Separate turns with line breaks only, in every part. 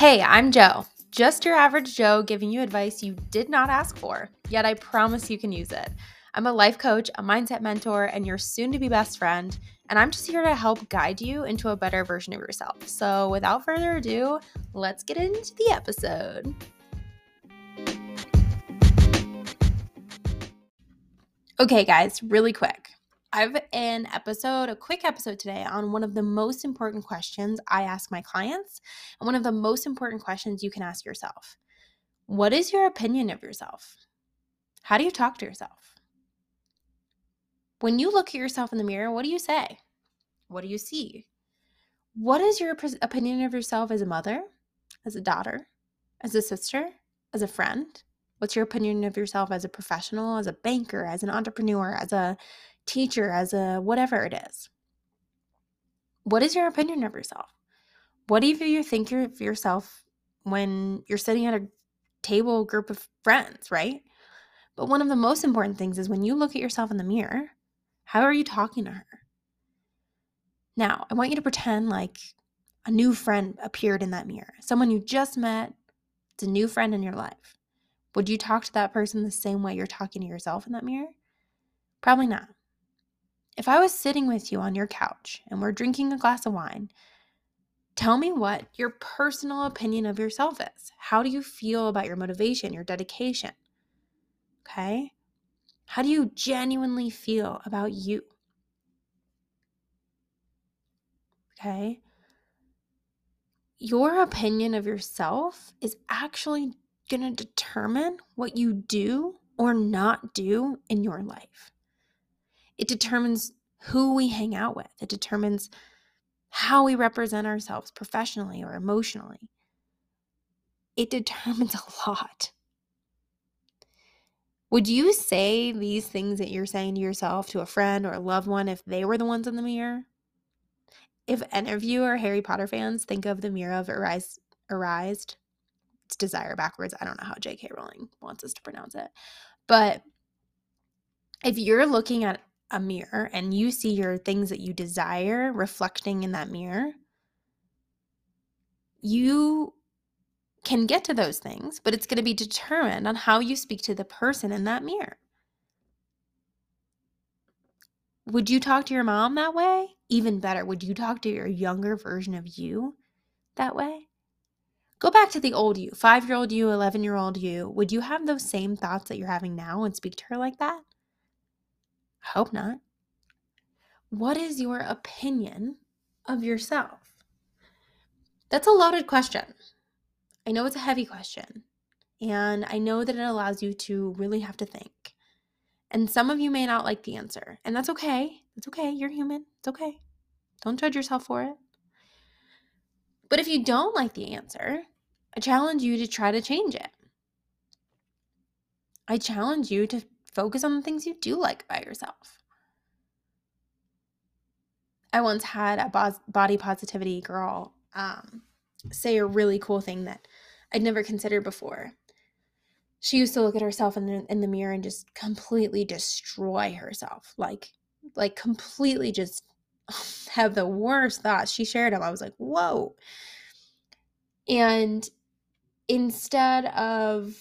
Hey, I'm Jo. Just your average Joe giving you advice you did not ask for, yet I promise you can use it. I'm a life coach, a mindset mentor, and your soon to be best friend, and I'm just here to help guide you into a better version of yourself. So, without further ado, let's get into the episode. Okay, guys, really quick. I have an episode, a quick episode today on one of the most important questions I ask my clients and one of the most important questions you can ask yourself. What is your opinion of yourself? How do you talk to yourself? When you look at yourself in the mirror, what do you say? What do you see? What is your opinion of yourself as a mother, as a daughter, as a sister, as a friend? What's your opinion of yourself as a professional, as a banker, as an entrepreneur, as a teacher, as a whatever it is. What is your opinion of yourself? What do you think of yourself when you're sitting at a table group of friends, right? But one of the most important things is when you look at yourself in the mirror, how are you talking to her? Now, I want you to pretend like a new friend appeared in that mirror, someone you just met. It's a new friend in your life. Would you talk to that person the same way you're talking to yourself in that mirror? Probably not. If I was sitting with you on your couch and we're drinking a glass of wine, tell me what your personal opinion of yourself is. How do you feel about your motivation, your dedication? Okay? How do you genuinely feel about you? Okay? Your opinion of yourself is actually going to determine what you do or not do in your life. It determines who we hang out with, it determines how we represent ourselves professionally or emotionally. It determines a lot. Would you say these things that you're saying to yourself to a friend or a loved one if they were the ones in the mirror? If any of you are Harry Potter fans, think of the mirror of Arise, Erised. It's desire backwards. I don't know how J.K. Rowling wants us to pronounce it. But if you're looking at a mirror and you see your things that you desire reflecting in that mirror, you can get to those things, but it's going to be determined on how you speak to the person in that mirror. Would you talk to your mom that way? Even better, would you talk to your younger version of you that way? Go back to the old you, five year old you, 11 year old you. Would you have those same thoughts that you're having now and speak to her like that? Hope not. What is your opinion of yourself? That's a loaded question. I know it's a heavy question, and I know that it allows you to really have to think. And some of you may not like the answer, and that's okay. It's okay. You're human. It's okay. Don't judge yourself for it. But if you don't like the answer, I challenge you to try to change it. I challenge you to focus on the things you do like about yourself. I once had a body positivity girl um, say a really cool thing that I'd never considered before. She used to look at herself in the, in the mirror and just completely destroy herself, like like completely just have the worst thoughts. She shared them. I was like, whoa. And instead of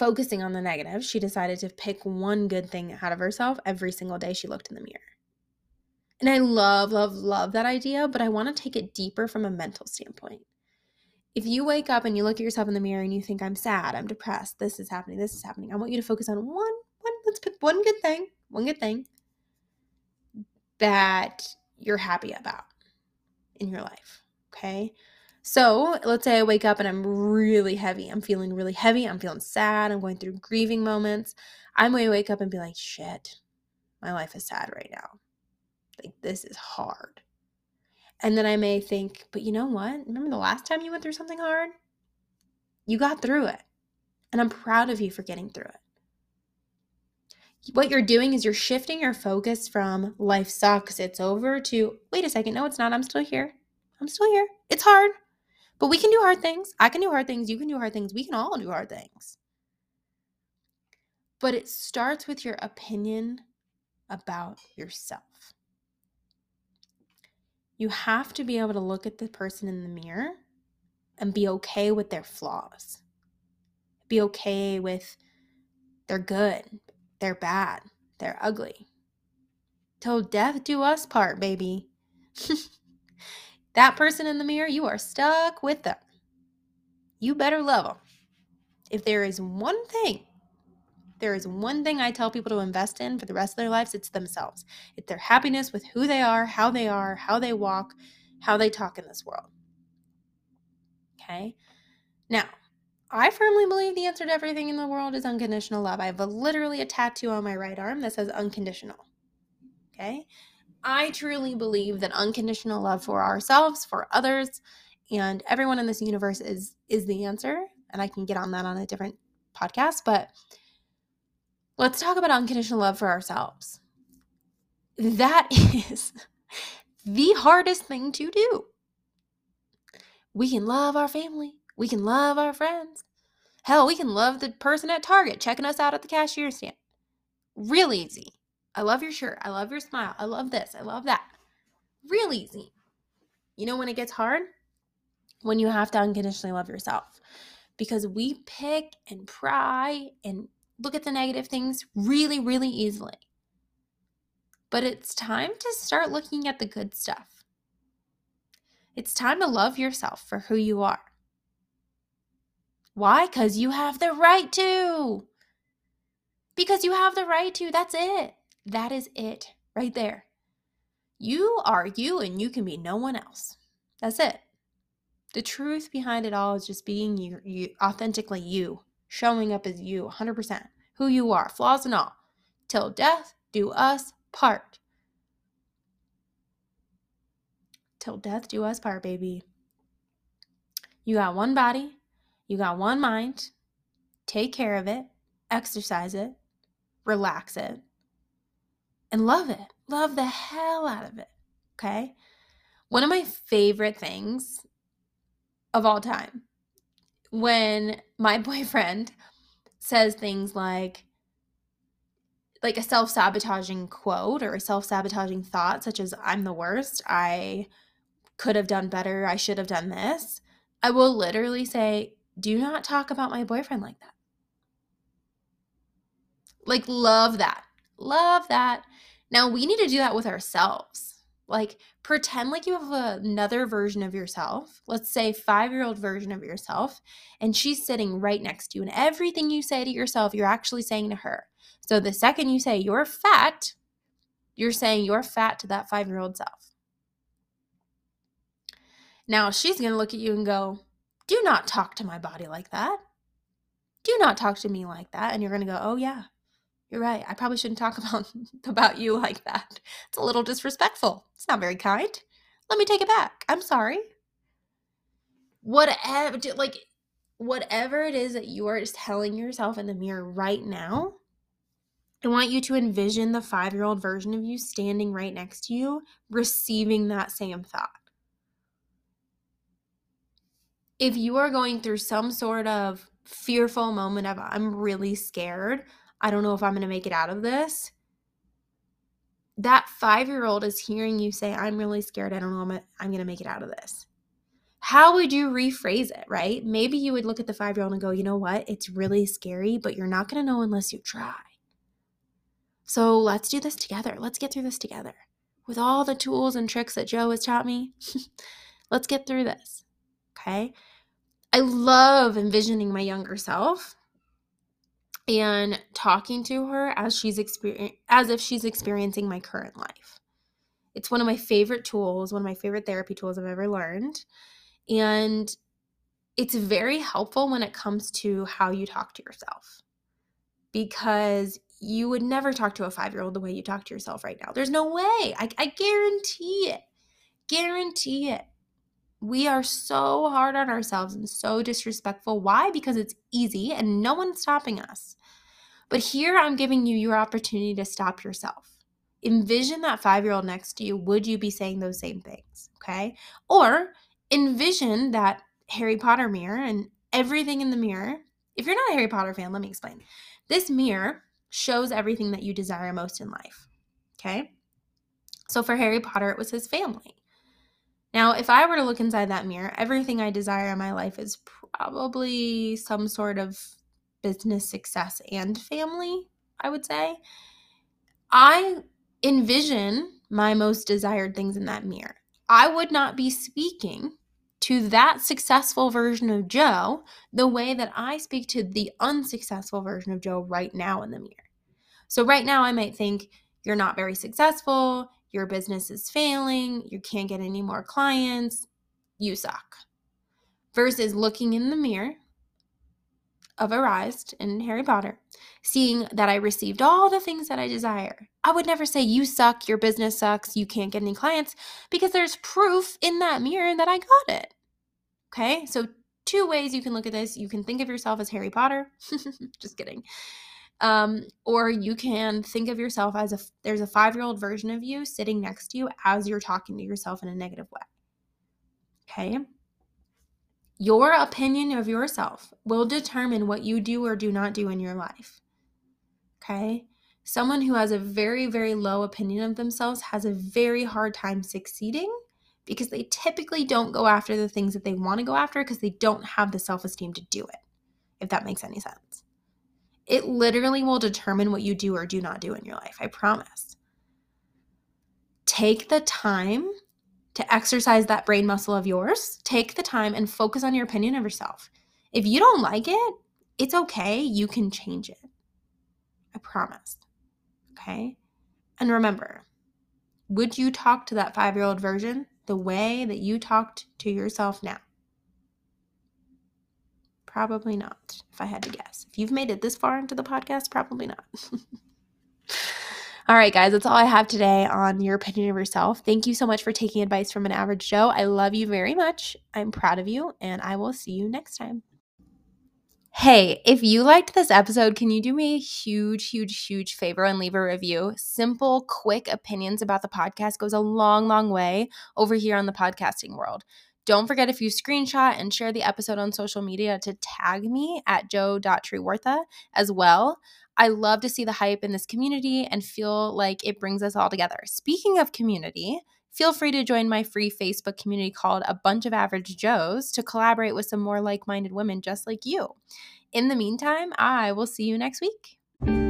focusing on the negative, she decided to pick one good thing out of herself every single day she looked in the mirror. And I love, love, love that idea, but I want to take it deeper from a mental standpoint. If you wake up and you look at yourself in the mirror and you think, I'm sad, I'm depressed, this is happening, this is happening, I want you to focus on one, one, let's pick one good thing, one good thing that you're happy about in your life. Okay. So let's say I wake up and I'm really heavy. I'm feeling really heavy. I'm feeling sad. I'm going through grieving moments. I may wake up and be like, shit, my life is sad right now. Like, this is hard. And then I may think, but you know what? Remember the last time you went through something hard? You got through it. And I'm proud of you for getting through it. What you're doing is you're shifting your focus from life sucks, it's over to wait a second, no, it's not. I'm still here. I'm still here. It's hard, but we can do hard things. I can do hard things. You can do hard things. We can all do hard things. But it starts with your opinion about yourself. You have to be able to look at the person in the mirror and be okay with their flaws. Be okay with they're good, they're bad, they're ugly. Till death do us part, baby. that person in the mirror, you are stuck with them. You better love them. If there is one thing, there is one thing I tell people to invest in for the rest of their lives, it's themselves. It's their happiness with who they are, how they are, how they walk, how they talk in this world. Okay? Now, I firmly believe the answer to everything in the world is unconditional love. I have a, literally a tattoo on my right arm that says unconditional. Okay? I truly believe that unconditional love for ourselves, for others, and everyone in this universe is is the answer. And I can get on that on a different podcast, but let's talk about unconditional love for ourselves. That is the hardest thing to do. We can love our family. We can love our friends. Hell, we can love the person at Target checking us out at the cashier stand. Real easy. I love your shirt. I love your smile. I love this. I love that. Real easy. You know when it gets hard? When you have to unconditionally love yourself. Because we pick and pry and look at the negative things really, really easily. But it's time to start looking at the good stuff. It's time to love yourself for who you are. Why? Because you have the right to. Because you have the right to. That's it. That is it right there. You are you and you can be no one else. That's it. The truth behind it all is just being you, you authentically you, showing up as you 100%, who you are, flaws and all. Till death do us part. Till death do us part, baby. You got one body, you got one mind. Take care of it, exercise it, relax it, and love it. Love the hell out of it. Okay. One of my favorite things of all time when my boyfriend says things like, like a self sabotaging quote or a self sabotaging thought, such as, I'm the worst, I could have done better, I should have done this, I will literally say, Do not talk about my boyfriend like that. Like, love that. Love that. Now, we need to do that with ourselves. Like, pretend like you have another version of yourself, let's say five year old version of yourself, and she's sitting right next to you. And everything you say to yourself, you're actually saying to her. So the second you say you're fat, you're saying you're fat to that five year old self. Now she's going to look at you and go, Do not talk to my body like that. Do not talk to me like that. And you're going to go, Oh, yeah, you're right. I probably shouldn't talk about about you like that. It's a little disrespectful. It's not very kind. Let me take it back. I'm sorry. Whatever like whatever it is that you are telling yourself in the mirror right now, I want you to envision the 5-year-old version of you standing right next to you receiving that same thought. If you are going through some sort of fearful moment of I'm really scared, I don't know if I'm going to make it out of this. That five year old is hearing you say, I'm really scared. I don't know I'm, I'm going to make it out of this. How would you rephrase it, right? Maybe you would look at the five year old and go, you know what? It's really scary, but you're not going to know unless you try. So let's do this together. Let's get through this together. With all the tools and tricks that Jo has taught me, let's get through this. Okay. I love envisioning my younger self and talking to her as she's experience as if she's experiencing my current life. It's one of my favorite tools, one of my favorite therapy tools I've ever learned. And it's very helpful when it comes to how you talk to yourself. Because you would never talk to a five year old the way you talk to yourself right now. There's no way. I, I guarantee it. Guarantee it. We are so hard on ourselves and so disrespectful. Why? Because it's easy and no one's stopping us. But here I'm giving you your opportunity to stop yourself. Envision that five year old next to you. Would you be saying those same things? Okay. Or envision that Harry Potter mirror and everything in the mirror. If you're not a Harry Potter fan, let me explain. This mirror shows everything that you desire most in life. Okay. So for Harry Potter, it was his family. Now, if I were to look inside that mirror, everything I desire in my life is probably some sort of business success and family, I would say. I envision my most desired things in that mirror. I would not be speaking to that successful version of Jo the way that I speak to the unsuccessful version of Jo right now in the mirror. So, right now, I might think you're not very successful, your business is failing, you can't get any more clients, you suck. Versus looking in the mirror of Erised in Harry Potter, seeing that I received all the things that I desire. I would never say, You suck, your business sucks, you can't get any clients, because there's proof in that mirror that I got it. Okay, so two ways you can look at this. You can think of yourself as Harry Potter. Just kidding. Um, or you can think of yourself as a there's a five year old version of you sitting next to you as you're talking to yourself in a negative way. Okay. Your opinion of yourself will determine what you do or do not do in your life. Okay. Someone who has a very, very low opinion of themselves has a very hard time succeeding because they typically don't go after the things that they want to go after because they don't have the self esteem to do it, if that makes any sense. It literally will determine what you do or do not do in your life. I promise. Take the time to exercise that brain muscle of yours. Take the time and focus on your opinion of yourself. If you don't like it, it's okay. You can change it. I promise. Okay. And remember, would you talk to that five year old version the way that you talked to yourself now? Probably not, if I had to guess. If you've made it this far into the podcast, probably not. all right, guys, that's all I have today on your opinion of yourself. Thank you so much for taking advice from an average Joe. I love you very much. I'm proud of you, and I will see you next time. Hey, if you liked this episode, can you do me a huge, huge, huge favor and leave a review? Simple, quick opinions about the podcast goes a long, long way over here on the podcasting world. Don't forget if you screenshot and share the episode on social media to tag me at jo.trewartha as well. I love to see the hype in this community and feel like it brings us all together. Speaking of community, feel free to join my free Facebook community called A Bunch of Average Joes to collaborate with some more like minded women just like you. In the meantime, I will see you next week.